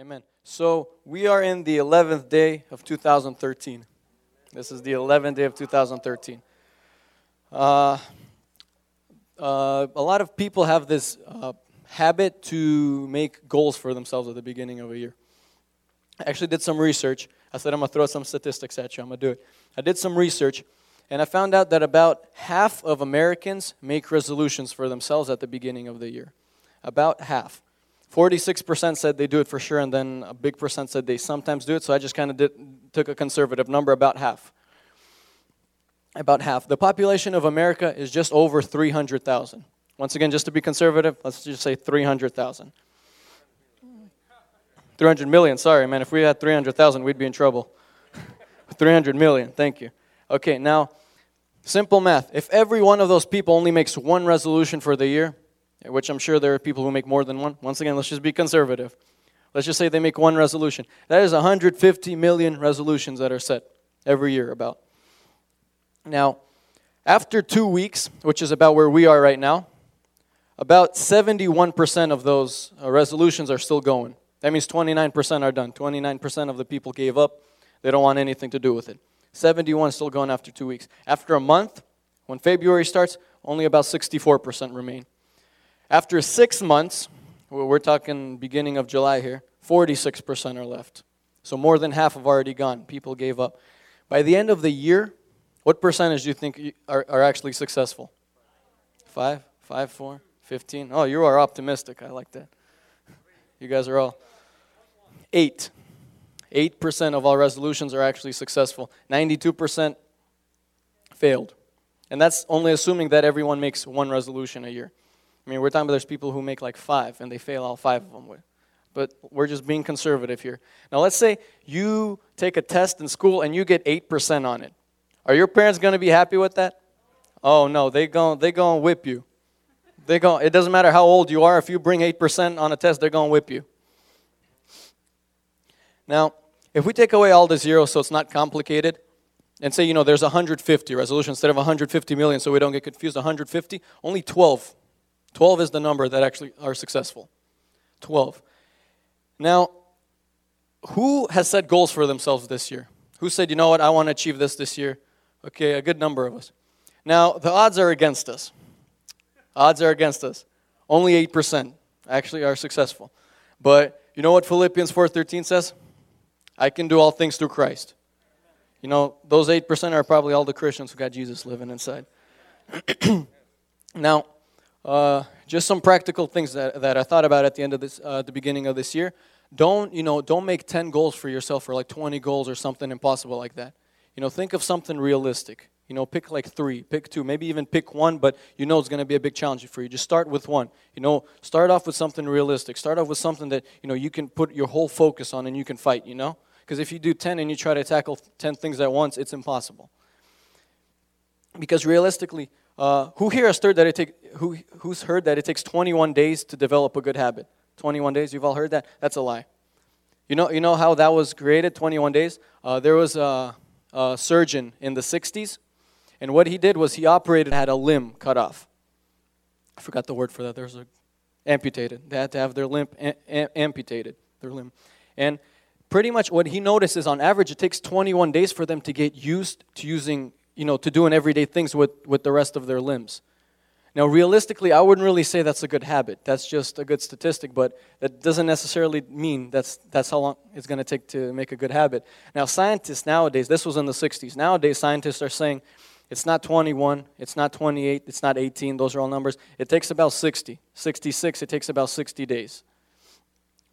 Amen. So we are in the 11th day of 2013. This is the 11th day of 2013. Uh, uh, a lot of people have this uh, habit to make goals for themselves at the beginning of a year. I actually did some research. I said, I'm going to throw some statistics at you. I'm going to do it. I did some research, and I found out that about half of Americans make resolutions for themselves at the beginning of the year. About half. 46% said they do it for sure, and then a big percent said they sometimes do it, so I just kind of took a conservative number, about half. About half. The population of America is just over 300,000. Once again, just to be conservative, let's just say 300,000. 300 million, sorry, man. If we had 300,000, we'd be in trouble. 300 million, thank you. Okay, now, simple math. If every one of those people only makes one resolution for the year, which I'm sure there are people who make more than one, once again, let's just be conservative. Let's just say they make one resolution. That is 150 million resolutions that are set every year about. Now, after two weeks, which is about where we are right now, about 71% of those uh, resolutions are still going. That means 29% are done. 29% of the people gave up. They don't want anything to do with it. 71 still going after two weeks. After a month, when February starts, only about 64% remain. After six months, we're talking beginning of July here, 46% are left. So more than half have already gone. People gave up. By the end of the year, what percentage do you think are, are actually successful? Five? Five, four, fifteen? Oh, you are optimistic. I like that. You guys are all. Eight. 8% of all resolutions are actually successful. 92% failed. And that's only assuming that everyone makes one resolution a year. I mean, we're talking about there's people who make like five and they fail all five of them. But we're just being conservative here. Now, let's say you take a test in school and you get 8% on it. Are your parents going to be happy with that? Oh no, they going they to whip you. They going it doesn't matter how old you are if you bring 8% on a test, they're going to whip you. Now, if we take away all the zeros so it's not complicated and say, you know, there's 150 resolution instead of 150 million so we don't get confused, 150, only 12. 12 is the number that actually are successful. 12. Now, who has set goals for themselves this year? Who said, you know what, I want to achieve this this year? Okay, a good number of us. Now, the odds are against us. Odds are against us. Only 8% actually are successful. But you know what Philippians 4:13 says? I can do all things through Christ. You know, those 8% are probably all the Christians who got Jesus living inside. now, uh, just some practical things that, that I thought about at the end of this, uh, the beginning of this year. Don't, you know, don't make 10 goals for yourself or like 20 goals or something impossible like that. You know, think of something realistic. You know, pick like three, pick two, maybe even pick one, but you know it's going to be a big challenge for you. Just start with one. You know, start off with something realistic. Start off with something that, you know, you can put your whole focus on and you can fight, you know? Because if you do 10 and you try to tackle 10 things at once, it's impossible. Because realistically, uh, who here has heard that it take, who, who's heard that it takes 21 days to develop a good habit? 21 days, you've all heard that? That's a lie. You know, you know how that was created, 21 days? Uh, there was a, uh, surgeon in the 60s, and what he did was he operated, had a limb cut off. I forgot the word for that. There's a amputated. They had to have their limb a- a- amputated, their limb. And pretty much what he notices on average it takes 21 days for them to get used to using, you know, to doing everyday things with, with the rest of their limbs. Now, realistically, I wouldn't really say that's a good habit. That's just a good statistic, but that doesn't necessarily mean that's, that's how long it's going to take to make a good habit. Now, scientists nowadays, this was in the 60s, nowadays scientists are saying it's not 21, it's not 28, it's not 18, those are all numbers. It takes about 60. 66, it takes about 60 days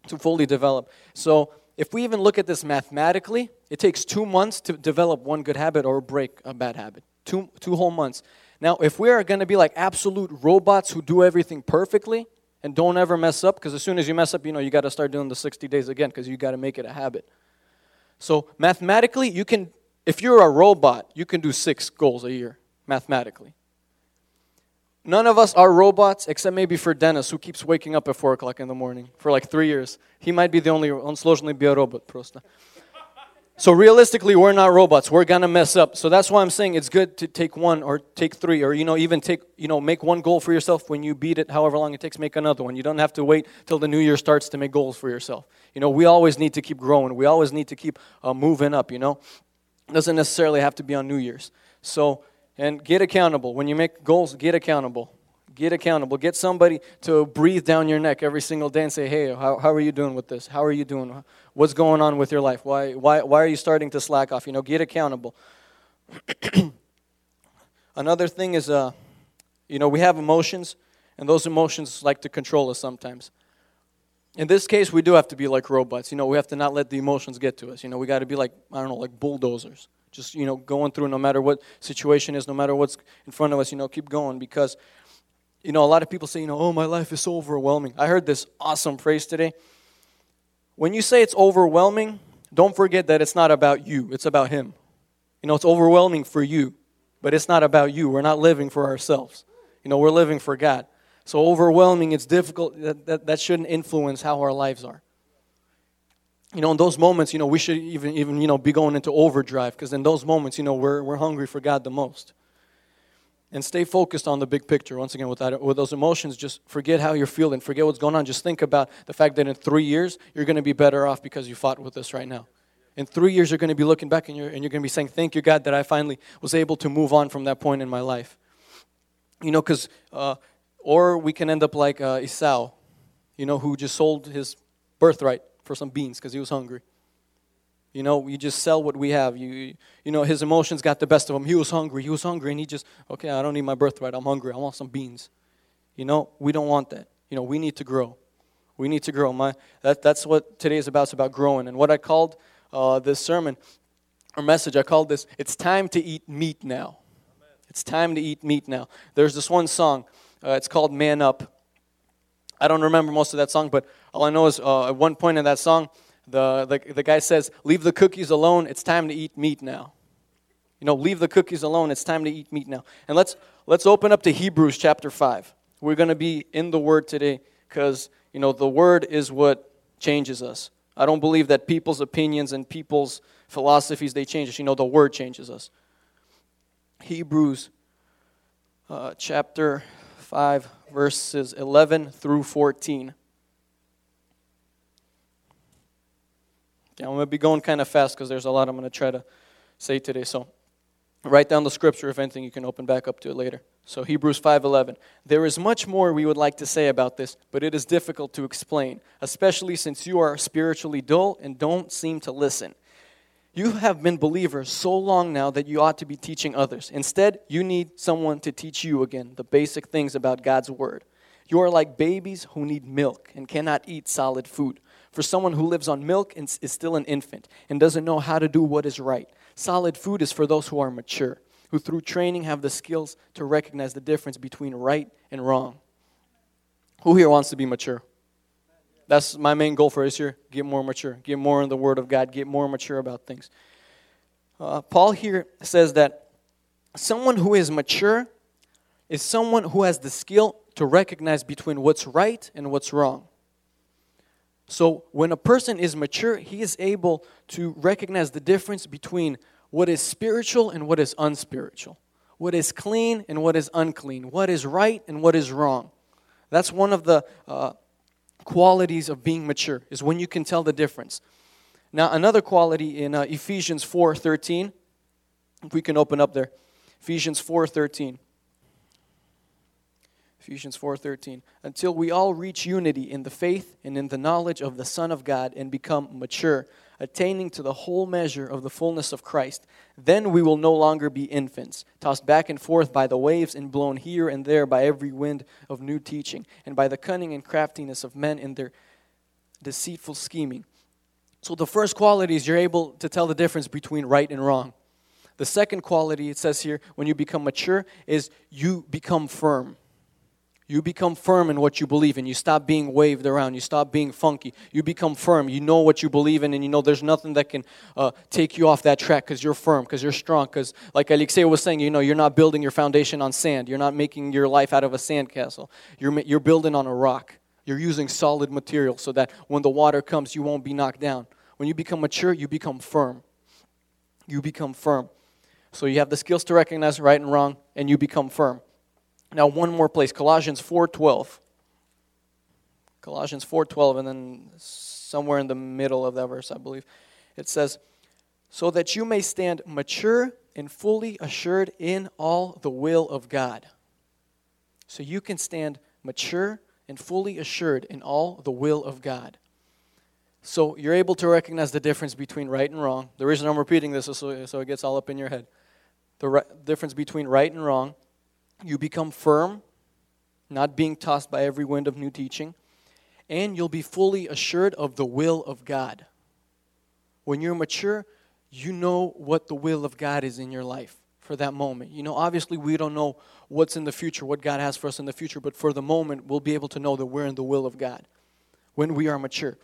to fully develop. So, if we even look at this mathematically, it takes two months to develop one good habit or break a bad habit. Two, two whole months. Now, if we are going to be like absolute robots who do everything perfectly and don't ever mess up, because as soon as you mess up, you know, you got to start doing the 60 days again because you got to make it a habit. So, mathematically, you can, if you're a robot, you can do six goals a year, mathematically. None of us are robots except maybe for Dennis, who keeps waking up at 4 o'clock in the morning for like three years. He might be the only, он сложный биоробот просто. So realistically, we're not robots. We're gonna mess up. So that's why I'm saying it's good to take one or take three, or you know, even take you know, make one goal for yourself. When you beat it, however long it takes, make another one. You don't have to wait till the new year starts to make goals for yourself. You know, we always need to keep growing. We always need to keep uh, moving up. You know, it doesn't necessarily have to be on New Year's. So and get accountable. When you make goals, get accountable. Get accountable. Get somebody to breathe down your neck every single day and say, hey, how, how are you doing with this? How are you doing? What's going on with your life? Why, why, why are you starting to slack off? You know, get accountable. Another thing is, uh, you know, we have emotions, and those emotions like to control us sometimes. In this case, we do have to be like robots. You know, we have to not let the emotions get to us. You know, we got to be like, I don't know, like bulldozers. Just, you know, going through no matter what situation is, no matter what's in front of us, you know, keep going because you know, a lot of people say, you know, oh, my life is so overwhelming. I heard this awesome phrase today. When you say it's overwhelming, don't forget that it's not about you, it's about Him. You know, it's overwhelming for you, but it's not about you. We're not living for ourselves. You know, we're living for God. So, overwhelming, it's difficult. That, that, that shouldn't influence how our lives are. You know, in those moments, you know, we should even, even you know, be going into overdrive because in those moments, you know, we're, we're hungry for God the most and stay focused on the big picture. Once again, with, that, with those emotions, just forget how you're feeling, forget what's going on. Just think about the fact that in three years, you're going to be better off because you fought with this right now. In three years, you're going to be looking back and you're, and you're going to be saying, Thank you, God, that I finally was able to move on from that point in my life. You know, because, uh, or we can end up like uh, Esau, you know, who just sold his birthright for some beans because he was hungry. You know, we just sell what we have. You, you know, his emotions got the best of him. He was hungry. He was hungry, and he just, okay, I don't need my birthright. I'm hungry. I want some beans. You know, we don't want that. You know, we need to grow. We need to grow. My, that, that's what today is about. It's about growing. And what I called uh, this sermon or message, I called this, It's Time to Eat Meat Now. It's time to eat meat now. There's this one song. Uh, it's called Man Up. I don't remember most of that song, but all I know is uh, at one point in that song, the, the, the guy says, Leave the cookies alone. It's time to eat meat now. You know, leave the cookies alone. It's time to eat meat now. And let's, let's open up to Hebrews chapter 5. We're going to be in the Word today because, you know, the Word is what changes us. I don't believe that people's opinions and people's philosophies, they change us. You know, the Word changes us. Hebrews uh, chapter 5, verses 11 through 14. Okay, I'm going to be going kind of fast because there's a lot I'm going to try to say today. So write down the scripture. If anything, you can open back up to it later. So Hebrews 5:11. There is much more we would like to say about this, but it is difficult to explain, especially since you are spiritually dull and don't seem to listen. You have been believers so long now that you ought to be teaching others. Instead, you need someone to teach you again the basic things about God's word. You are like babies who need milk and cannot eat solid food for someone who lives on milk and is still an infant and doesn't know how to do what is right. Solid food is for those who are mature, who through training have the skills to recognize the difference between right and wrong. Who here wants to be mature? That's my main goal for this year. Get more mature. Get more in the Word of God. Get more mature about things. Uh, Paul here says that someone who is mature is someone who has the skill to recognize between what's right and what's wrong. So when a person is mature, he is able to recognize the difference between what is spiritual and what is unspiritual, what is clean and what is unclean, what is right and what is wrong. That's one of the uh, qualities of being mature, is when you can tell the difference. Now, another quality in uh, Ephesians 4.13, if we can open up there, Ephesians 4.13. Ephesians 4:13 until we all reach unity in the faith and in the knowledge of the Son of God and become mature attaining to the whole measure of the fullness of Christ then we will no longer be infants tossed back and forth by the waves and blown here and there by every wind of new teaching and by the cunning and craftiness of men in their deceitful scheming. So the first quality is you're able to tell the difference between right and wrong. The second quality it says here when you become mature is you become firm you become firm in what you believe in. You stop being waved around. You stop being funky. You become firm. You know what you believe in, and you know there's nothing that can uh, take you off that track because you're firm, because you're strong. Because, like Alexei was saying, you know, you're not building your foundation on sand. You're not making your life out of a sandcastle. You're, you're building on a rock. You're using solid material so that when the water comes, you won't be knocked down. When you become mature, you become firm. you become firm. So you have the skills to recognize right and wrong, and you become firm. Now, one more place, Colossians 4.12. Colossians 4.12, and then somewhere in the middle of that verse, I believe, it says, So that you may stand mature and fully assured in all the will of God. So you can stand mature and fully assured in all the will of God. So you're able to recognize the difference between right and wrong. The reason I'm repeating this is so, so it gets all up in your head. The difference between right and wrong. You become firm, not being tossed by every wind of new teaching, and you'll be fully assured of the will of God. When you're mature, you know what the will of God is in your life for that moment. You know, obviously, we don't know what's in the future, what God has for us in the future, but for the moment, we'll be able to know that we're in the will of God when we are mature.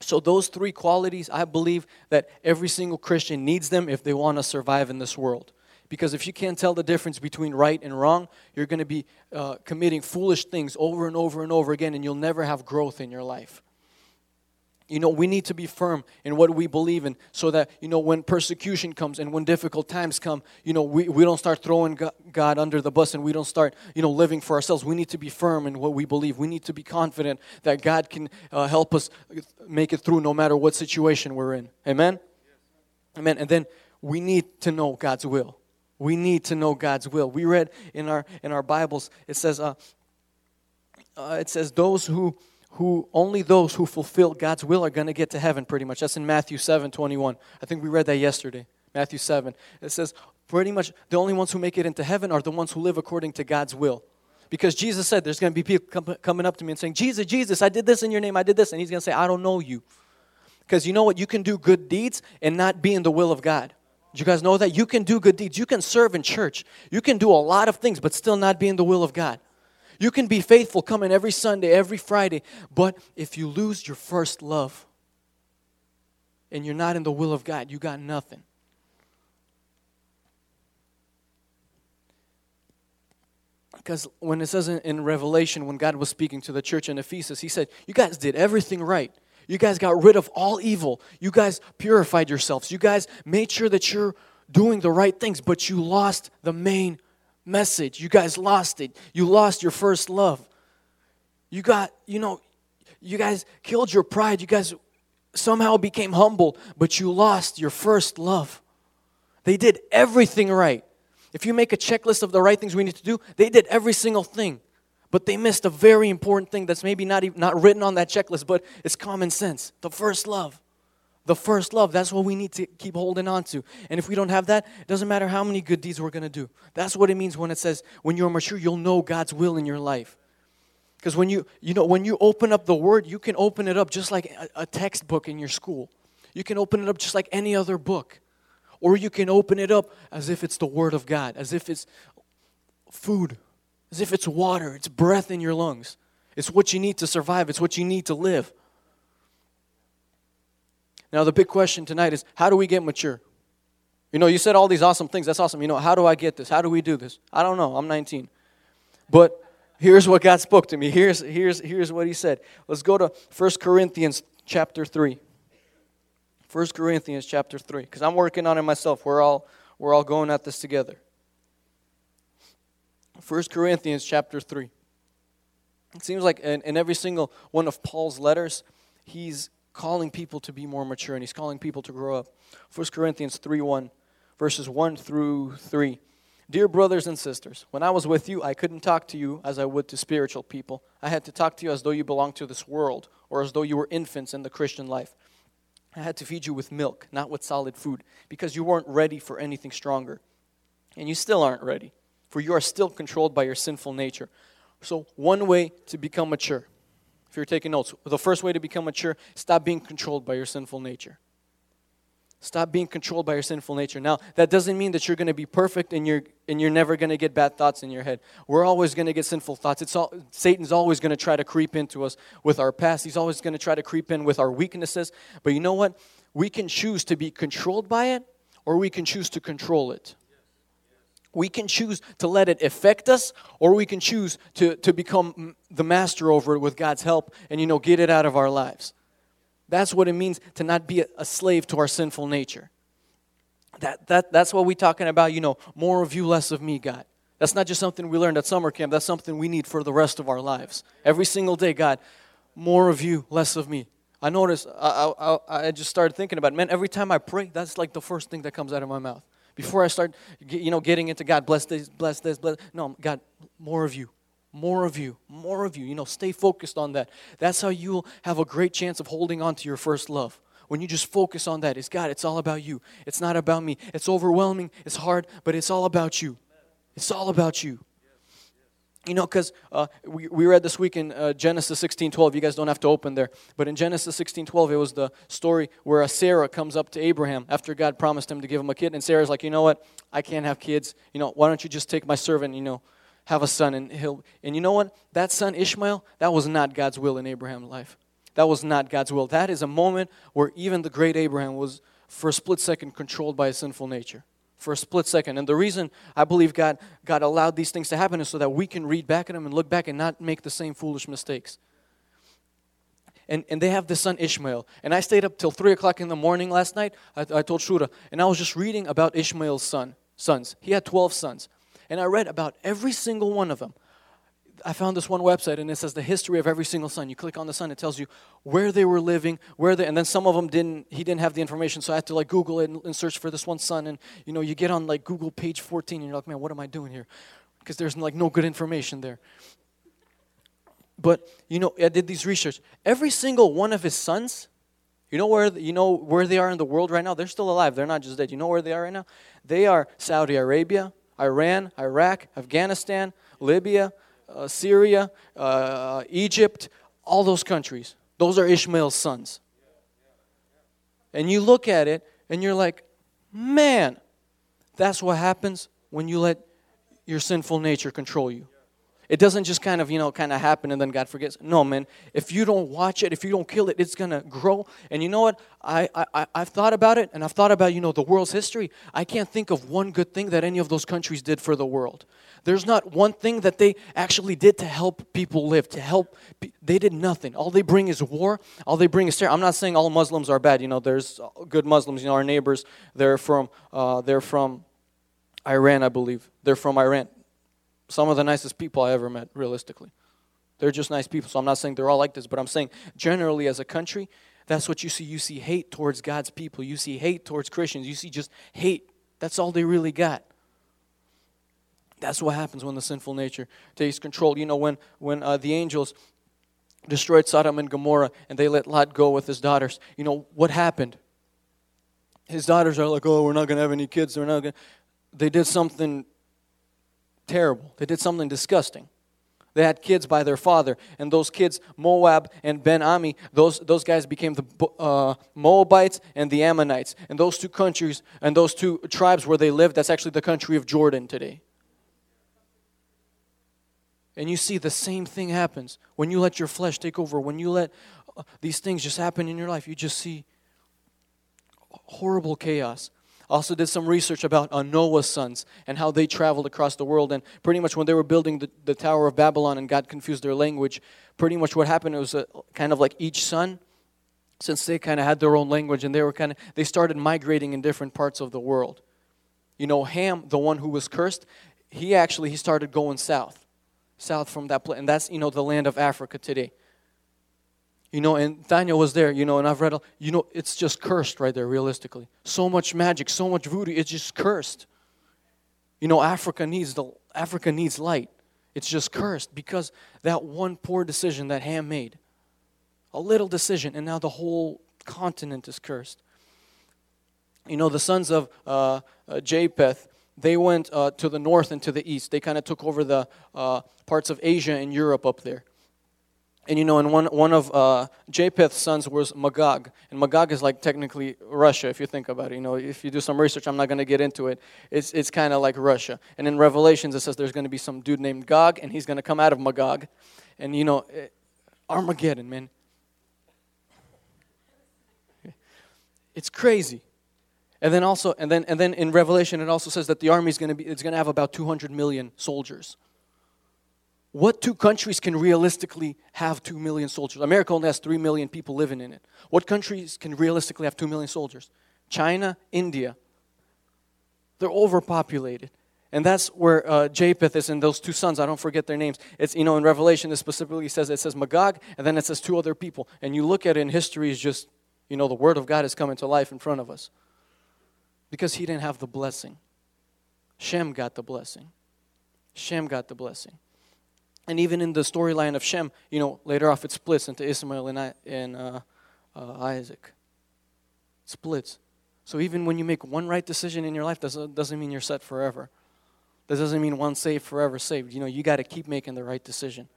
So, those three qualities, I believe that every single Christian needs them if they want to survive in this world. Because if you can't tell the difference between right and wrong, you're going to be uh, committing foolish things over and over and over again, and you'll never have growth in your life. You know, we need to be firm in what we believe in so that, you know, when persecution comes and when difficult times come, you know, we, we don't start throwing God under the bus and we don't start, you know, living for ourselves. We need to be firm in what we believe. We need to be confident that God can uh, help us make it through no matter what situation we're in. Amen? Amen. And then we need to know God's will. We need to know God's will. We read in our in our Bibles, it says, uh, uh, it says those who who only those who fulfill God's will are going to get to heaven pretty much. That's in Matthew 7 21. I think we read that yesterday. Matthew 7. It says pretty much the only ones who make it into heaven are the ones who live according to God's will. Because Jesus said there's going to be people coming up to me and saying, Jesus, Jesus, I did this in your name, I did this. And he's going to say, I don't know you. Because you know what? You can do good deeds and not be in the will of God. Do you guys know that? You can do good deeds. You can serve in church. You can do a lot of things, but still not be in the will of God. You can be faithful, coming every Sunday, every Friday, but if you lose your first love and you're not in the will of God, you got nothing. Because when it says in, in, Revelation, when God was speaking to the church in Ephesus, He said, You guys did everything right. You guys got rid of all evil. You guys purified yourselves. You guys made sure that you're doing the right things, but you lost the main message. You guys lost it. You lost your first love. You got, you know, you guys killed your pride. You guys somehow became humble, but you lost your first love. They did everything right. If you make a checklist of the right things we need to do, they did every single thing. But they missed a very important thing that's maybe not, even, not written on that checklist, but it's common sense the first love the first love. That's what we need to keep holding on to. And if we don't have that, it doesn't matter how many good deeds we're going to do. That's what it means when it says when you're mature, you'll know God's will in your life. Because when you you know when you open up the word, you can open it up just like a, a textbook in your school. You can open it up just like any other book. Or you can open it up as if it's the word of God, as if it's food, as if it's water, it's breath in your lungs. It's what you need to survive, it's what you need to live. Now, the big question tonight is how do we get mature? You know, you said all these awesome things. That's awesome. You know, how do I get this? How do we do this? I don't know. I'm 19. But here's what God spoke to me. Here's, here's, here's what He said. Let's go to 1 Corinthians chapter 3. 1 Corinthians chapter 3. Because I'm working on it myself. We're all, we're all going at this together. 1 Corinthians chapter 3. It seems like in, in every single one of Paul's letters, he's calling people to be more mature and he's calling people to grow up. 1 Corinthians 3 1, verses 1 through 3. Dear brothers and sisters, when I was with you, I couldn't talk to you as I would to spiritual people. I had to talk to you as though you belonged to this world or as though you were infants in the Christian life. I had to feed you with milk, not with solid food, because you weren't ready for anything stronger. And you still aren't ready, for you are still controlled by your sinful nature. So, one way to become mature if you're taking notes, the first way to become mature, stop being controlled by your sinful nature. Stop being controlled by your sinful nature. Now, that doesn't mean that you're going to be perfect and you're and you're never going to get bad thoughts in your head. We're always going to get sinful thoughts. It's all Satan's always going to try to creep into us with our past. He's always going to try to creep in with our weaknesses. But you know what? We can choose to be controlled by it or we can choose to control it. We can choose to let it affect us, or we can choose to, to become the master over it with God's help and, you know, get it out of our lives. That's what it means to not be a slave to our sinful nature. That, that, that's what we're talking about, you know, more of you, less of me, God. That's not just something we learned at summer camp, that's something we need for the rest of our lives. Every single day, God, more of you, less of me. I noticed, I, I, I just started thinking about it. Man, every time I pray, that's like the first thing that comes out of my mouth. Before I start, you know, getting into God, bless this, bless this, bless. No, God, more of you, more of you, more of you. You know, stay focused on that. That's how you'll have a great chance of holding on to your first love. When you just focus on that, it's God, it's all about you. It's not about me. It's overwhelming, it's hard, but it's all about you. It's all about you. You know, because uh, we, we read this week in uh, Genesis 16 12. You guys don't have to open there. But in Genesis 16 12, it was the story where Sarah comes up to Abraham after God promised him to give him a kid. And Sarah's like, you know what? I can't have kids. You know, why don't you just take my servant, you know, have a son? And he'll, and you know what? That son, Ishmael, that was not God's will in Abraham's life. That was not God's will. That is a moment where even the great Abraham was, for a split second, controlled by a sinful nature for a split second. And the reason I believe God, God allowed these things to happen is so that we can read back at them and look back and not make the same foolish mistakes. And, and they have this son Ishmael. And I stayed up till 3 o'clock in the morning last night. I, I told Shura. And I was just reading about Ishmael's son, sons. He had 12 sons. And I read about every single one of them. I found this one website and it says the history of every single son. You click on the son, it tells you where they were living, where they, and then some of them didn't. He didn't have the information, so I had to like Google it and, and search for this one son. And you know, you get on like Google page 14, and you're like, man, what am I doing here? Because there's like no good information there. But you know, I did these research. Every single one of his sons, you know where you know where they are in the world right now. They're still alive. They're not just dead. You know where they are right now? They are Saudi Arabia, Iran, Iraq, Afghanistan, Libya uh, Syria, uh, Egypt, all those countries. Those are Ishmael's sons. And you look at it and you're like, man, that's what happens when you let your sinful nature control you. It doesn't just kind of, you know, kind of happen and then God forgets. No, man. If you don't watch it, if you don't kill it, it's going to grow. And you know what? I, I, I've thought about it and I've thought about, you know, the world's history. I can't think of one good thing that any of those countries did for the world. There's not one thing that they actually did to help people live, to help. They did nothing. All they bring is war. All they bring is terror. I'm not saying all Muslims are bad. You know, there's good Muslims. You know, our neighbors, they're from, uh, they're from Iran, I believe. They're from Iran some of the nicest people I ever met, realistically. They're just nice people. So I'm not saying they're all like this, but I'm saying generally as a country, that's what you see. You see hate towards God's people. You see hate towards Christians. You see just hate. That's all they really got. That's what happens when the sinful nature takes control. You know, when, when uh, the angels destroyed Sodom and Gomorrah and they let Lot go with his daughters, you know, what happened? His daughters are like, oh, we're not going to have any kids. They're not going They did something terrible. They did something disgusting. They had kids by their father, and those kids, Moab and Ben Ami, those, those guys became the uh, Moabites and the Ammonites. And those two countries and those two tribes where they lived, that's actually the country of Jordan today. And you see the same thing happens when you let your flesh take over, when you let uh, these things just happen in your life, you just see horrible chaos also did some research about uh, Noah's sons and how they traveled across the world. And pretty much when they were building the, the Tower of Babylon and God confused their language, pretty much what happened was kind of like each son, since they kind of had their own language and they were kind of, they started migrating in different parts of the world. You know, Ham, the one who was cursed, he actually, he started going south, south from that place. And that's, you know, the land of Africa today. You know, and Daniel was there, you know, and I've read, you know, it's just cursed right there, realistically. So much magic, so much voodoo, it's just cursed. You know, Africa needs the Africa needs light. It's just cursed because that one poor decision that Ham made. A little decision, and now the whole continent is cursed. You know, the sons of uh, uh, Japheth, they went uh, to the north and to the east. They kind of took over the uh, parts of Asia and Europe up there. And you know, and one, one of uh, Japheth's sons was Magog. And Magog is like technically Russia, if you think about it. You know, if you do some research, I'm not going to get into it. It's, it's kind of like Russia. And in Revelations, it says there's going to be some dude named Gog, and he's going to come out of Magog. And you know, eh, Armageddon, man. It's crazy. And then also, and then, and then in Revelation, it also says that the army is going to be, it's going to have about 200 million soldiers. What two countries can realistically have 2 million soldiers? America only has 3 million people living in it. What countries can realistically have 2 million soldiers? China, India. They're overpopulated. And that's where uh, Japheth is and those two sons. I don't forget their names. It's, you know, in Revelation, it specifically says, it says Magog, and then it says two other people. And you look at it in history, is just, you know, the word of God is coming to life in front of us. Because he didn't have the blessing. Shem got the blessing. Shem got the blessing. And even in the storyline of Shem, you know, later off it splits into Ishmael and, and uh, uh, Isaac. It splits. So even when you make one right decision in your life, doesn't, doesn't mean you're set forever. That doesn't mean one saved, forever saved. You know, you got to keep making the right decision.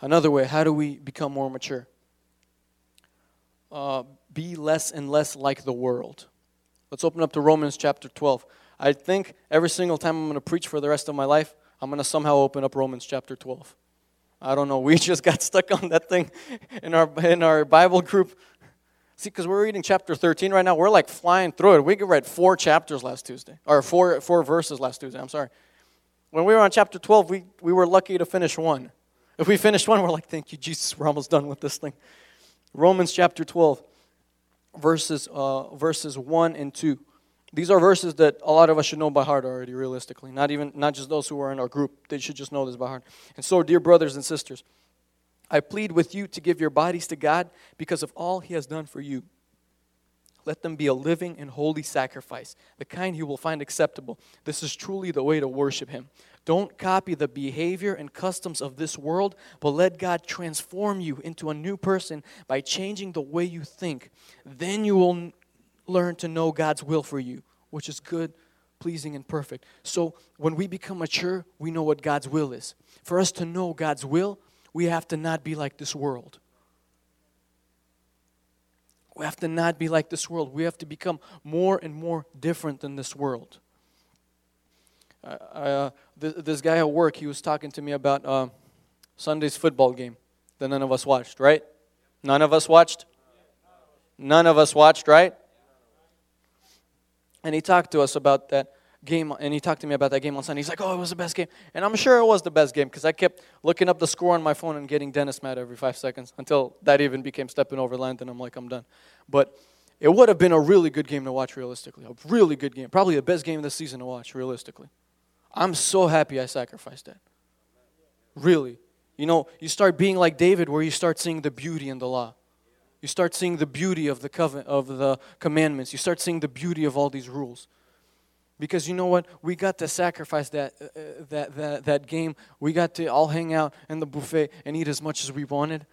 Another way, how do we become more mature? Uh, be less and less like the world. Let's open up to Romans chapter 12. I think every single time I'm going to preach for the rest of my life, I'm going to somehow open up Romans chapter 12. I don't know. We just got stuck on that thing in our, in our Bible group See, because we're reading chapter 13 right now, we're like flying through it. We read four chapters last Tuesday, or four, four verses last Tuesday, I'm sorry. When we were on chapter 12, we, we were lucky to finish one. If we finished one, we're like, thank you, Jesus, we're almost done with this thing. Romans chapter 12, verses, uh, verses 1 and 2. These are verses that a lot of us should know by heart already, realistically. Not even not just those who are in our group. They should just know this by heart. And so, dear brothers and sisters, I plead with you to give your bodies to God because of all He has done for you. Let them be a living and holy sacrifice, the kind He will find acceptable. This is truly the way to worship Him. Don't copy the behavior and customs of this world, but let God transform you into a new person by changing the way you think. Then you will learn to know God's will for you, which is good, pleasing, and perfect. So when we become mature, we know what God's will is. For us to know God's will, we have to not be like this world. We have to not be like this world. We have to become more and more different than this world. Uh, uh, this, this, guy at work, he was talking to me about uh, Sunday's football game that none of us watched, right? None of us watched? None of us watched, right? And he talked to us about that game, and he talked to me about that game on Sunday. He's like, "Oh, it was the best game," and I'm sure it was the best game because I kept looking up the score on my phone and getting Dennis mad every five seconds until that even became stepping over land, and I'm like, "I'm done." But it would have been a really good game to watch realistically, a really good game, probably the best game of the season to watch realistically. I'm so happy I sacrificed that. Really, you know, you start being like David, where you start seeing the beauty in the law. You start seeing the beauty of the covenant, of the commandments. You start seeing the beauty of all these rules. Because you know what? We got to sacrifice that, uh, uh, that, that, that game. We got to all hang out in the buffet and eat as much as we wanted.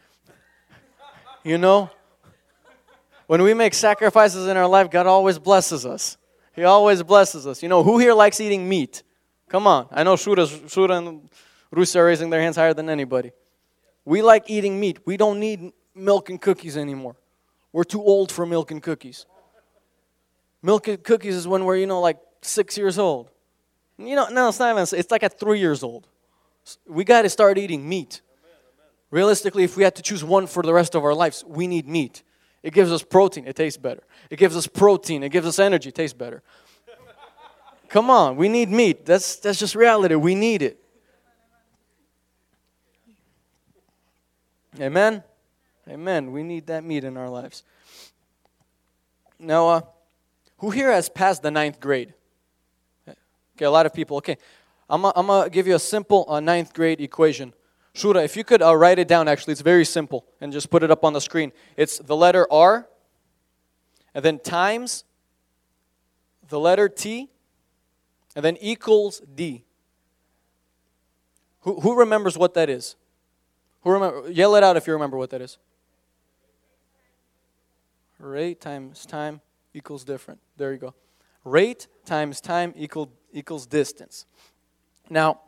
You know? When we make sacrifices in our life, God always blesses us. He always blesses us. You know, who here likes eating meat? Come on. I know Shura and Rusa are raising their hands higher than anybody. We like eating meat. We don't need milk and cookies anymore. We're too old for milk and cookies. Milk and cookies is when we're, you know, like six years old. You know, no, it's not even, it's like at three years old. We got to start eating meat. Realistically, if we had to choose one for the rest of our lives, we need meat. It gives us protein, it tastes better. It gives us protein, it gives us energy, it tastes better. Come on, we need meat. That's, that's just reality. We need it. Amen? Amen. We need that meat in our lives. Now, uh, who here has passed the ninth grade? Okay, a lot of people. Okay, I'm going to give you a simple uh, ninth grade equation. Shura, if you could uh, write it down, actually, it's very simple, and just put it up on the screen. It's the letter R, and then times the letter T, and then equals D. Who, who remembers what that is? Who remember? Yell it out if you remember what that is. Rate times time equals different. There you go. Rate times time equal equals distance. Now,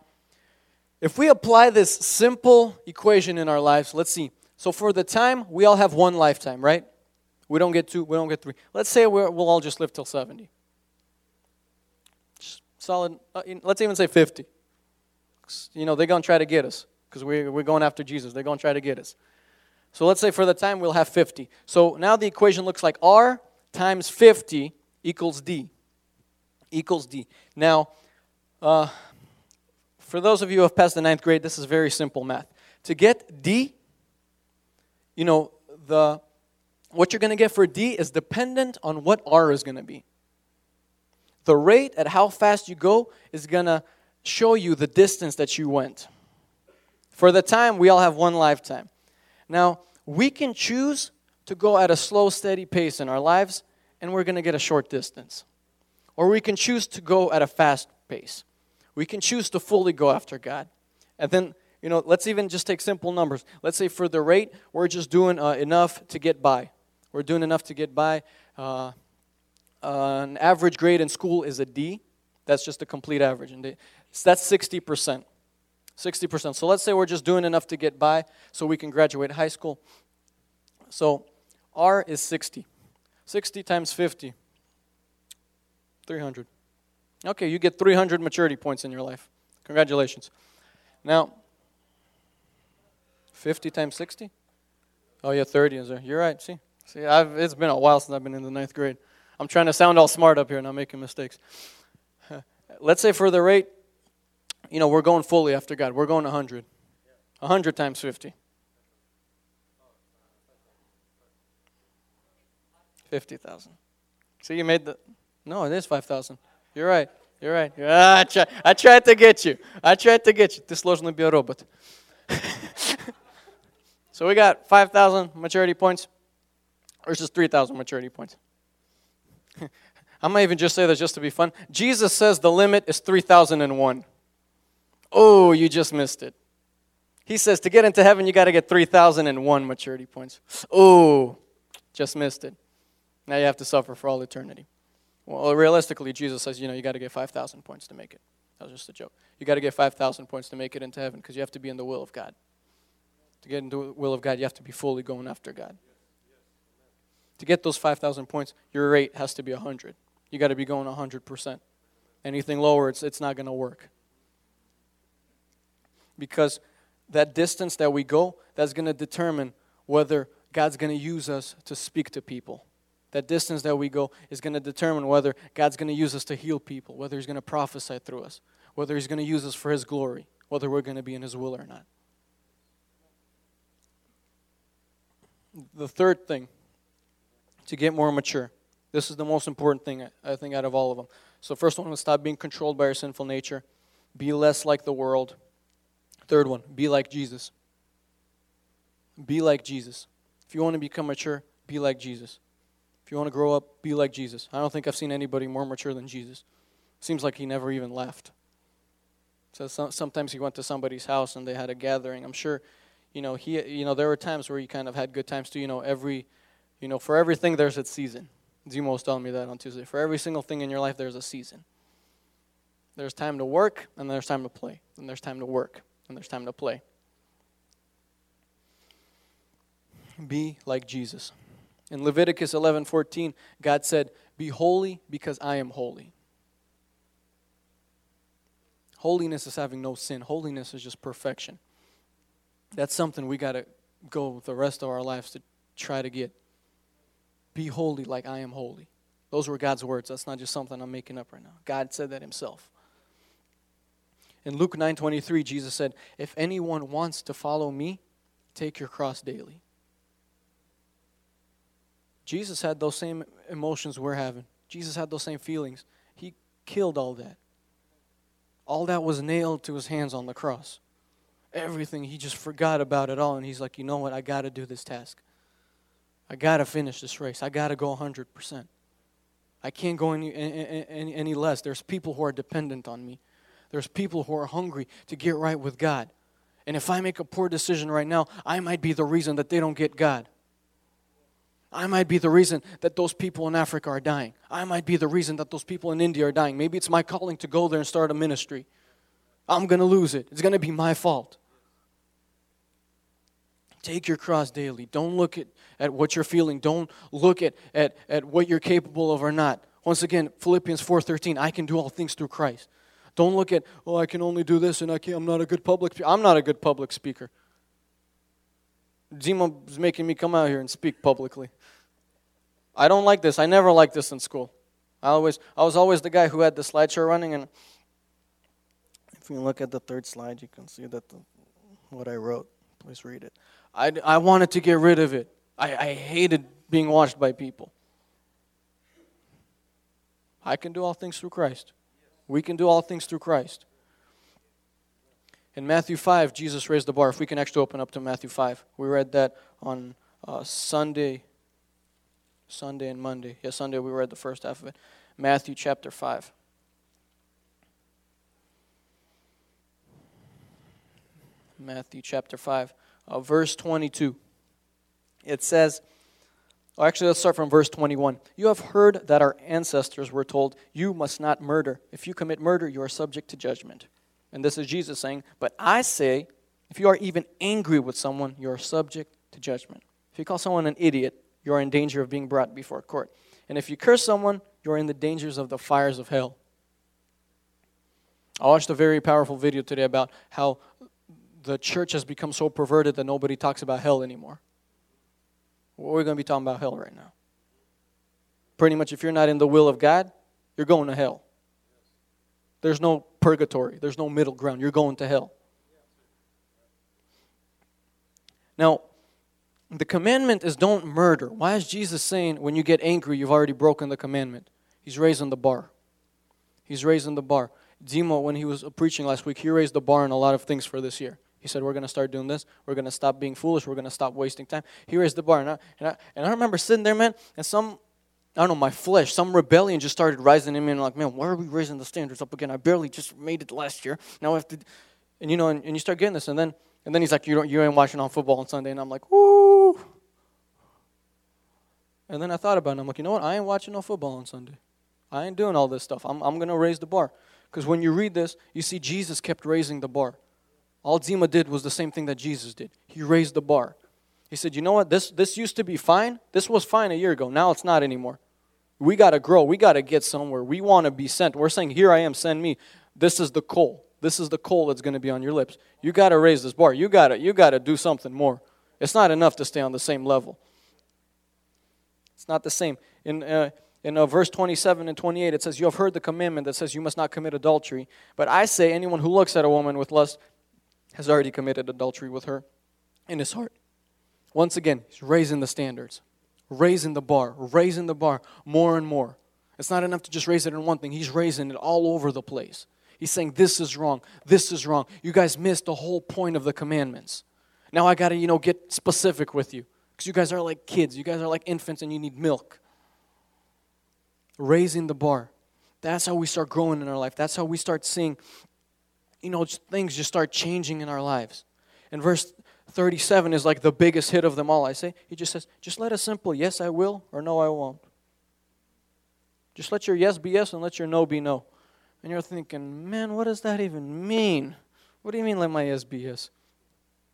if we apply this simple equation in our lives, let's see. So for the time, we all have one lifetime, right? We don't get two, we don't get three. Let's say we will all just live till 70. Solid, uh, let's even say 50. You know, they're going to try to get us because we, we're going after Jesus. They're going to try to get us. So let's say for the time we'll have 50. So now the equation looks like R times 50 equals D equals D. Now, uh, for those of you who have passed the ninth grade, this is very simple math. To get D, you know, the what you're going to get for D is dependent on what R is going to be. The rate at how fast you go is going to show you the distance that you went. For the time, we all have one lifetime. Now, we can choose to go at a slow, steady pace in our lives, and we're going to get a short distance. Or we can choose to go at a fast pace. We can choose to fully go after God. And then, you know, let's even just take simple numbers. Let's say for the rate, we're just doing uh, enough to get by. We're doing enough to get by. Uh, uh, an average grade in school is a D. That's just a complete average. And that's 60%. 60%. So let's say we're just doing enough to get by so we can graduate high school. So R is 60. 60 times 50. 300. Okay, you get 300 maturity points in your life. Congratulations. Now, 50 times 60? Oh, yeah, 30 is there. You're right. See? See, I've, it's been a while since I've been in the ninth grade. I'm trying to sound all smart up here, and I'm making mistakes. Let's say for the rate, you know, we're going fully after God. We're going 100. 100 times 50. 50,000. See, you made the. No, it is 5,000. You're right. You're right. Ah, I, try, I tried to get you. I tried to get you. Ты сложно be a robot. so we got 5,000 maturity points versus 3,000 maturity points. I might even just say that just to be fun. Jesus says the limit is 3001. Oh, you just missed it. He says to get into heaven, you got to get 3001 maturity points. Oh, just missed it. Now you have to suffer for all eternity. Well, realistically, Jesus says, you know, you got to get 5,000 points to make it. That was just a joke. You got to get 5,000 points to make it into heaven because you have to be in the will of God. To get into the will of God, you have to be fully going after God. To get those 5,000 points, your rate has to be 100. You got to be going 100%. Anything lower, it's, it's not going to work. Because that distance that we go, that's going to determine whether God's going to use us to speak to people. That distance that we go is going to determine whether God's going to use us to heal people, whether He's going to prophesy through us, whether He's going to use us for His glory, whether we're going to be in His will or not. The third thing to get more mature. This is the most important thing, I think, out of all of them. So, first one was stop being controlled by our sinful nature, be less like the world. Third one, be like Jesus. Be like Jesus. If you want to become mature, be like Jesus. If you want to grow up, be like Jesus. I don't think I've seen anybody more mature than Jesus. Seems like he never even left. So sometimes he went to somebody's house and they had a gathering. I'm sure, you know, he, you know, there were times where he kind of had good times too. You know, every you know, for everything, there's its season. Zemo was telling me that on Tuesday. For every single thing in your life, there's a season. There's time to work, and there's time to play. And there's time to work, and there's time to play. Be like Jesus. In Leviticus 11:14, God said, "Be holy because I am holy." Holiness is having no sin. Holiness is just perfection. That's something we got to go the rest of our lives to try to get. Be holy like I am holy. Those were God's words. That's not just something I'm making up right now. God said that himself. In Luke 9:23, Jesus said, "If anyone wants to follow me, take your cross daily." Jesus had those same emotions we're having. Jesus had those same feelings. He killed all that. All that was nailed to his hands on the cross. Everything, he just forgot about it all. And he's like, you know what? I got to do this task. I got to finish this race. I got to go 100%. I can't go any, any, any less. There's people who are dependent on me. There's people who are hungry to get right with God. And if I make a poor decision right now, I might be the reason that they don't get God. I might be the reason that those people in Africa are dying. I might be the reason that those people in India are dying. Maybe it's my calling to go there and start a ministry. I'm going to lose it. It's going to be my fault. Take your cross daily. Don't look at, at what you're feeling. Don't look at, at, at what you're capable of or not. Once again, Philippians 4.13, I can do all things through Christ. Don't look at, oh, I can only do this and I can't, I'm not a good public speaker. I'm not a good public speaker. Zima is making me come out here and speak publicly. I don't like this. I never liked this in school. I always, I was always the guy who had the slideshow running, and if you look at the third slide, you can see that the, what I wrote. Please read it. I, I wanted to get rid of it. I, I hated being watched by people. I can do all things through Christ. We can do all things through Christ. In Matthew 5, Jesus raised the bar. If we can actually open up to Matthew 5. We read that on uh, Sunday, Sunday and Monday. Yeah, Sunday we read the first half of it. Matthew chapter 5. Matthew chapter 5, uh, verse 22. It says, actually, let's start from verse 21. You have heard that our ancestors were told, You must not murder. If you commit murder, you are subject to judgment. And this is Jesus saying, But I say, if you are even angry with someone, you are subject to judgment. If you call someone an idiot, you are in danger of being brought before court. And if you curse someone, you are in the dangers of the fires of hell. I watched a very powerful video today about how the church has become so perverted that nobody talks about hell anymore. We're going to be talking about hell right now. Pretty much, if you're not in the will of God, you're going to hell. There's no purgatory, there's no middle ground. You're going to hell. Now, the commandment is don't murder. Why is Jesus saying when you get angry, you've already broken the commandment? He's raising the bar. He's raising the bar. Dimo, when he was preaching last week, he raised the bar in a lot of things for this year. He said, We're going to start doing this. We're going to stop being foolish. We're going to stop wasting time. He raised the bar. And I, and, I, and I remember sitting there, man, and some, I don't know, my flesh, some rebellion just started rising in me. And I'm like, man, why are we raising the standards up again? I barely just made it last year. Now I have to, and you know, and, and you start getting this. And then, and then he's like, you, don't, you ain't watching on football on Sunday. And I'm like, woo. And then I thought about it. I'm like, you know what? I ain't watching no football on Sunday. I ain't doing all this stuff. I'm, I'm going to raise the bar. Because when you read this, you see Jesus kept raising the bar. All Zima did was the same thing that Jesus did. He raised the bar. He said, You know what? This, this used to be fine. This was fine a year ago. Now it's not anymore. We got to grow. We got to get somewhere. We want to be sent. We're saying, Here I am, send me. This is the coal. This is the coal that's going to be on your lips. You got to raise this bar. You got to you got to do something more. It's not enough to stay on the same level. It's not the same. In uh, in uh, verse 27 and 28, it says, You have heard the commandment that says you must not commit adultery. But I say, anyone who looks at a woman with lust has already committed adultery with her in his heart. Once again, he's raising the standards, raising the bar, raising the bar more and more. It's not enough to just raise it in one thing, he's raising it all over the place. He's saying, This is wrong, this is wrong. You guys missed the whole point of the commandments. Now I got to, you know, get specific with you because you guys are like kids, you guys are like infants, and you need milk. Raising the bar. That's how we start growing in our life. That's how we start seeing you know, things just start changing in our lives. And verse 37 is like the biggest hit of them all. I say, he just says, just let a simple yes, I will, or no, I won't. Just let your yes be yes and let your no be no. And you're thinking, man, what does that even mean? What do you mean let my yes be yes?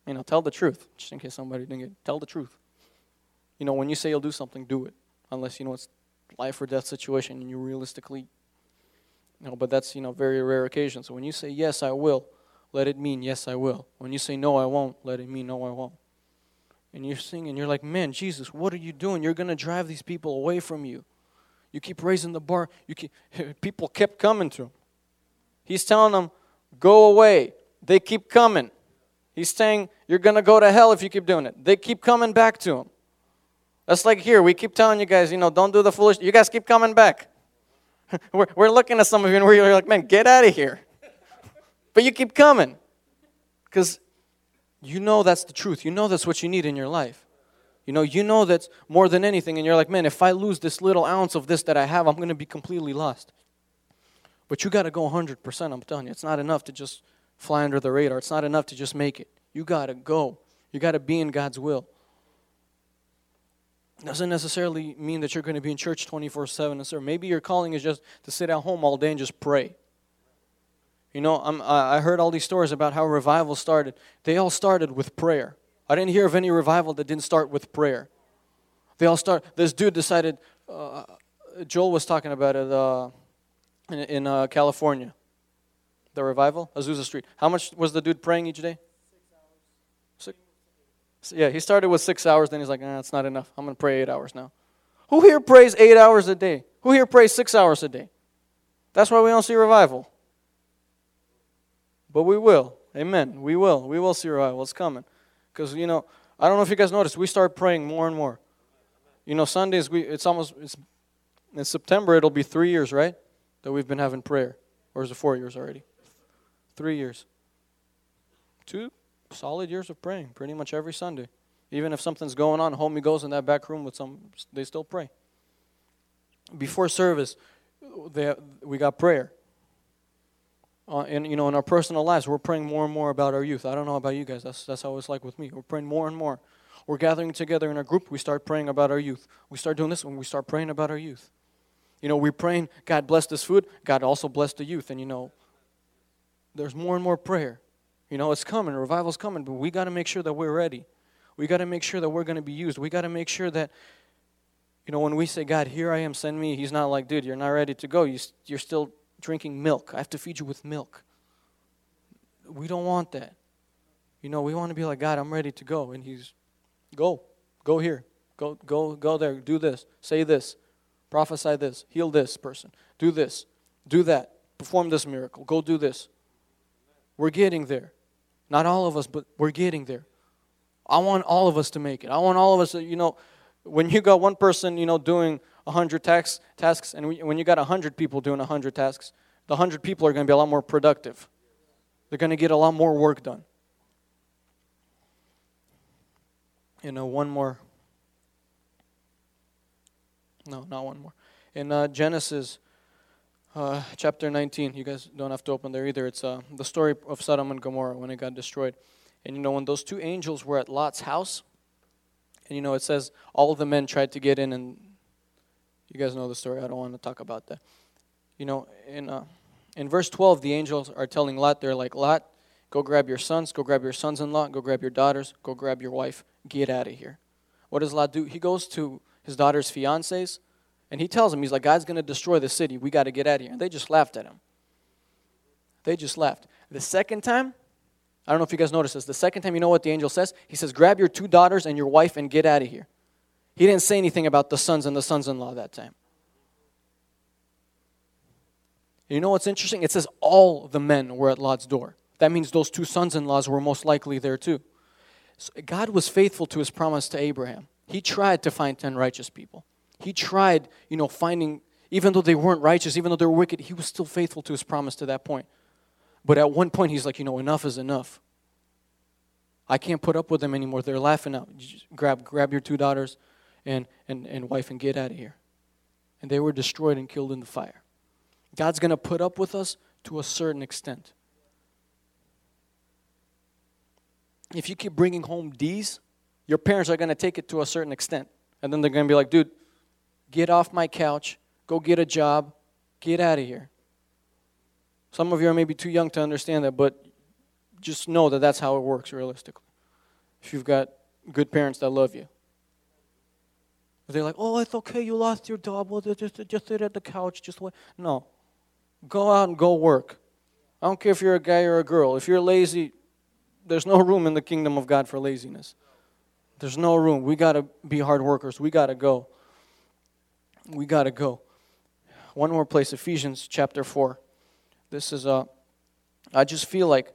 You know, tell the truth, just in case somebody didn't get Tell the truth. You know, when you say you'll do something, do it. Unless, you know, it's life or death situation and you realistically know, but that's, you know, very rare occasion. So when you say, yes, I will, let it mean, yes, I will. When you say, no, I won't, let it mean, no, I won't. And you're singing, you're like, man, Jesus, what are you doing? You're going to drive these people away from you. You keep raising the bar. You keep, people kept coming to him. He's telling them, go away. They keep coming. He's saying, you're going to go to hell if you keep doing it. They keep coming back to him. That's like here. We keep telling you guys, you know, don't do the foolish. You guys keep coming back. we're, we're looking at some of you and we're like, man, get out of here. But you keep coming because you know that's the truth. You know that's what you need in your life. You know, you know that's more than anything, and you're like, man, if I lose this little ounce of this that I have, I'm going to be completely lost. But you got to go 100%. I'm telling you, it's not enough to just fly under the radar. It's not enough to just make it. You got to go. You got to be in God's will doesn't necessarily mean that you're going to be in church 24 7 and serve. Maybe your calling is just to sit at home all day and just pray. You know, I'm, i heard all these stories about how revival started. They all started with prayer. I didn't hear of any revival that didn't start with prayer. They all start. This dude decided. Uh, Joel was talking about it uh, in, in uh, California. The revival, Azusa Street. How much was the dude praying each day? So yeah, he started with six hours, then he's like, that's not enough. I'm going to pray eight hours now. Who here prays eight hours a day? Who here prays six hours a day? That's why we don't see revival. But we will. Amen. We will. We will see revival. It's coming. Because, you know, I don't know if you guys noticed, we start praying more and more. You know, Sundays, we it's almost, it's, in September, it'll be three years, right? that we've been having prayer? Or is it four years already? Three years. Two solid years of praying, pretty much every Sunday. Even if something's going on, homie goes in that back room with some, they still pray. Before service, they, we got prayer. Uh, and you know, in our personal lives, we're praying more and more about our youth. I don't know about you guys. That's that's how it's like with me. We're praying more and more. We're gathering together in a group. We start praying about our youth. We start doing this when we start praying about our youth. You know, we're praying, God bless this food. God also bless the youth. And you know, there's more and more prayer. You know, it's coming. Revival's coming. But we got to make sure that we're ready. We got to make sure that we're going to be used. We got to make sure that, you know, when we say, God, here I am, send me, He's not like, dude, you're not ready to go. You're still drinking milk. I have to feed you with milk. We don't want that. You know, we want to be like, God, I'm ready to go. And He's, go, go here, go, go, go there, do this, say this, prophesy this, heal this person, do this, do that, perform this miracle, go do this. We're getting there. Not all of us, but we're getting there. I want all of us to make it. I want all of us to, you know, when you got one person, you know, doing 100 tax, tasks, and when you got 100 people doing 100 tasks, the 100 people are going to be a lot more productive. They're going to get a lot more work done. You know, one more. No, not one more. In uh, Genesis uh, chapter 19, you guys don't have to open there either. It's uh, the story of Sodom and Gomorrah when it got destroyed. And you know, when those two angels were at Lot's house, and you know, it says all the men tried to get in, and you guys know the story. I don't want to talk about that. You know, in uh, in verse 12, the angels are telling Lot, they're like, Lot, go grab your sons, go grab your sons-in-law, go grab your daughters, go grab your wife, get out of here. What does Lot do? He goes to his daughter's fiancés, and he tells them, he's like, God's going to destroy the city. We got to get out of here. And they just laughed at him. They just laughed. The second time, I don't know if you guys noticed this. The second time, you know what the angel says? He says, Grab your two daughters and your wife and get out of here. He didn't say anything about the sons and the sons in law that time. You know what's interesting? It says all the men were at Lot's door. That means those two sons in laws were most likely there too. So God was faithful to his promise to Abraham. He tried to find 10 righteous people. He tried, you know, finding, even though they weren't righteous, even though they were wicked, he was still faithful to his promise to that point. But at one point, he's like, you know, enough is enough. I can't put up with them anymore. They're laughing out. grab, grab your two daughters and, and, and wife and get out of here. And they were destroyed and killed in the fire. God's going to put up with us to a certain extent. If you keep bringing home D's, your parents are going to take it to a certain extent. And then they're going to be like, dude, get off my couch, go get a job, get out of here. Some of you are maybe too young to understand that, but just know that that's how it works realistically. If you've got good parents that love you. They're like, oh, it's okay, you lost your job. Well, just, just sit at the couch. Just wait. No. Go out and go work. I don't care if you're a guy or a girl. If you're lazy, there's no room in the kingdom of God for laziness. There's no room. We got to be hard workers. We got to go. We got to go. One more place, Ephesians chapter 4. This is a, uh, I just feel like,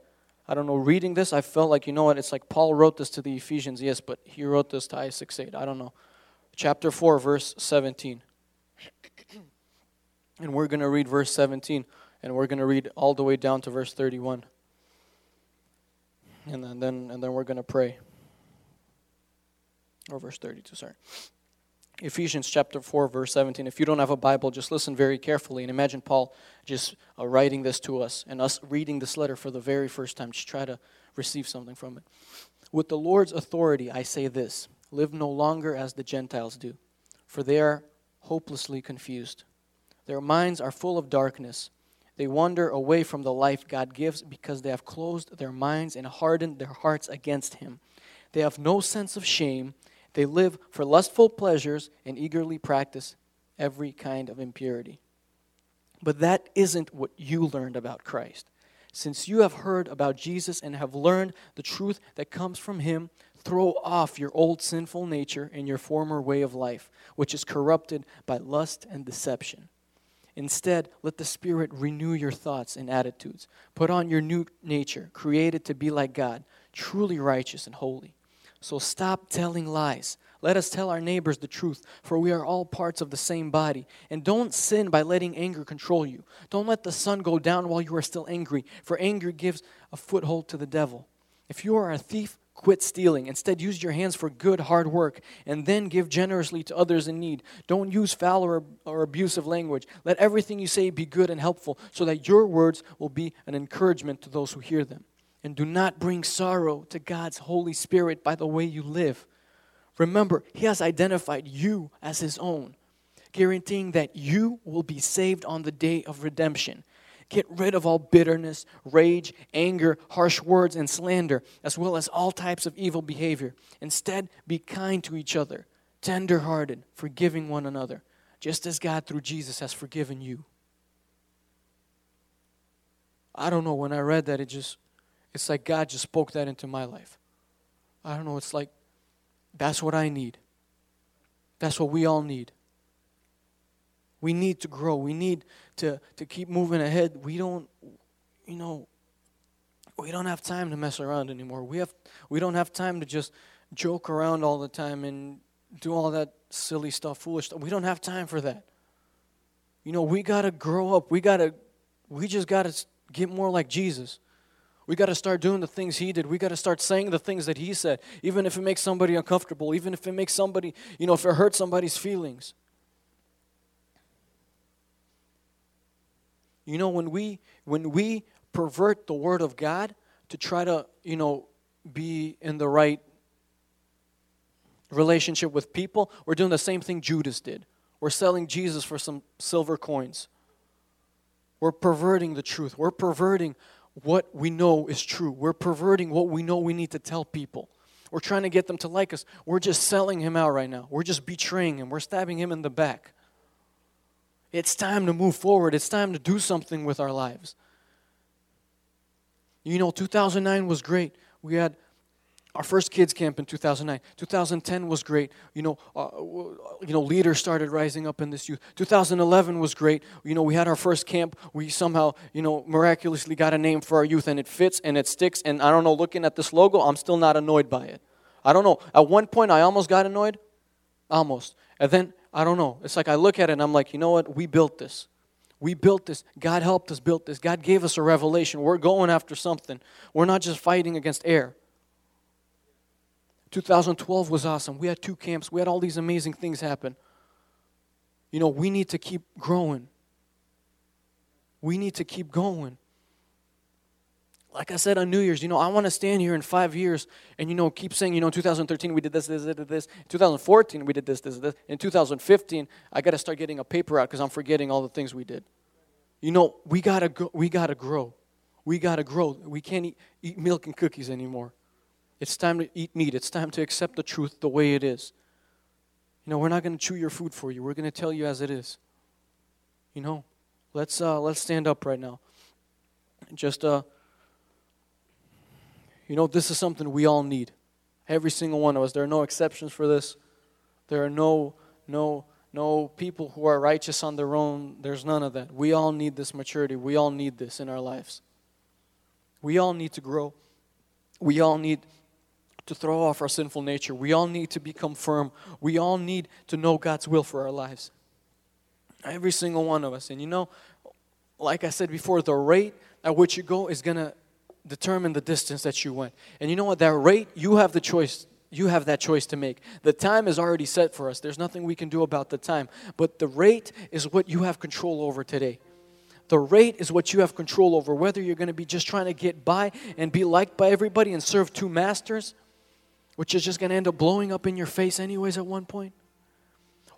I don't know, reading this, I felt like, you know what, it's like Paul wrote this to the Ephesians, yes, but he wrote this to I 6 8. I don't know. Chapter 4, verse 17. and we're going to read verse 17, and we're going to read all the way down to verse 31. And then, and then we're going to pray. Or verse 32, sorry. Ephesians chapter 4, verse 17. If you don't have a Bible, just listen very carefully and imagine Paul just uh, writing this to us and us reading this letter for the very first time. Just try to receive something from it. With the Lord's authority, I say this live no longer as the Gentiles do, for they are hopelessly confused. Their minds are full of darkness. They wander away from the life God gives because they have closed their minds and hardened their hearts against Him. They have no sense of shame they live for lustful pleasures and eagerly practice every kind of impurity. But that isn't what you learned about Christ. Since you have heard about Jesus and have learned the truth that comes from him, throw off your old sinful nature and your former way of life, which is corrupted by lust and deception. Instead, let the Spirit renew your thoughts and attitudes. Put on your new nature, created to be like God, truly righteous and holy. So stop telling lies. Let us tell our neighbors the truth, for we are all parts of the same body. And don't sin by letting anger control you. Don't let the sun go down while you are still angry, for anger gives a foothold to the devil. If you are a thief, quit stealing. Instead, use your hands for good, hard work, and then give generously to others in need. Don't use foul or, or abusive language. Let everything you say be good and helpful, so that your words will be an encouragement to those who hear them. And do not bring sorrow to God's Holy Spirit by the way you live. Remember, He has identified you as His own, guaranteeing that you will be saved on the day of redemption. Get rid of all bitterness, rage, anger, harsh words, and slander, as well as all types of evil behavior. Instead, be kind to each other, tender hearted, forgiving one another, just as God through Jesus has forgiven you. I don't know, when I read that, it just, it's like God just spoke that into my life. I don't know, it's like that's what I need. That's what we all need. We need to grow. We need to, to keep moving ahead. We don't, you know, we don't have time to mess around anymore. We have we don't have time to just joke around all the time and do all that silly stuff, foolish stuff. We don't have time for that. You know, we got to grow up. We got to we just got to get more like Jesus. We got to start doing the things he did. We got to start saying the things that he said, even if it makes somebody uncomfortable, even if it makes somebody, you know, if it hurts somebody's feelings. You know, when we when we pervert the word of God to try to, you know, be in the right relationship with people, we're doing the same thing Judas did. We're selling Jesus for some silver coins. We're perverting the truth. We're perverting what we know is true. We're perverting what we know we need to tell people. We're trying to get them to like us. We're just selling him out right now. We're just betraying him. We're stabbing him in the back. It's time to move forward. It's time to do something with our lives. You know, 2009 was great. We had our first kids camp in 2009. 2010 was great. You know, uh, you know, leaders started rising up in this youth. 2011 was great. You know, we had our first camp. We somehow, you know, miraculously got a name for our youth, and it fits and it sticks. And I don't know, looking at this logo, I'm still not annoyed by it. I don't know. At one point, I almost got annoyed, almost, and then I don't know. It's like I look at it and I'm like, you know what? We built this. We built this. God helped us build this. God gave us a revelation. We're going after something. We're not just fighting against air. 2012 was awesome. We had two camps. We had all these amazing things happen. You know, we need to keep growing. We need to keep going like I said on New Year's, you know, I want to stand here in five years and, you know, keep saying, you know, 2013 we did this, this, this, this. 2014 we did this, this, this. In 2015, I got to start getting a paper out because I'm forgetting all the things we did. You know, we got to go, we got to grow. We got to grow. We can't eat, eat milk and cookies anymore. It's time to eat meat. It's time to accept the truth the way it is. You know, we're not going to chew your food for you. We're going to tell you as it is. You know, let's uh, let's stand up right now. Just uh you know, this is something we all need. Every single one of us. There are no exceptions for this. There are no, no, no people who are righteous on their own. There's none of that. We all need this maturity. We all need this in our lives. We all need to grow. We all need to throw off our sinful nature. We all need to become firm. We all need to know God's will for our lives. Every single one of us. And you know, like I said before, the rate at which you go is going to determine the distance that you went. And you know what? That rate, you have the choice. You have that choice to make. The time is already set for us. There's nothing we can do about the time. But the rate is what you have control over today. The rate is what you have control over. Whether you're going to be just trying to get by and be liked by everybody and serve two masters, which is just going to end up blowing up in your face, anyways, at one point.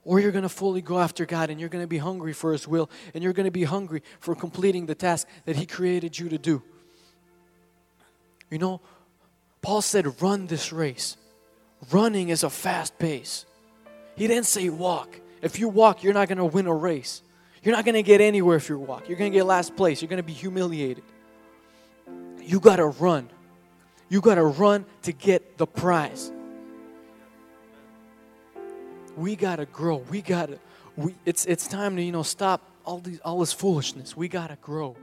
Or you're going to fully go after God and you're going to be hungry for His will and you're going to be hungry for completing the task that He created you to do. You know, Paul said, run this race. Running is a fast pace. He didn't say walk. If you walk, you're not going to win a race. You're not going to get anywhere if you walk. You're going to get last place. You're going to be humiliated. You got to run. You got to run to get the prize. We got to grow. We got to we it's it's time to, you know, stop all these all this foolishness. We got to grow.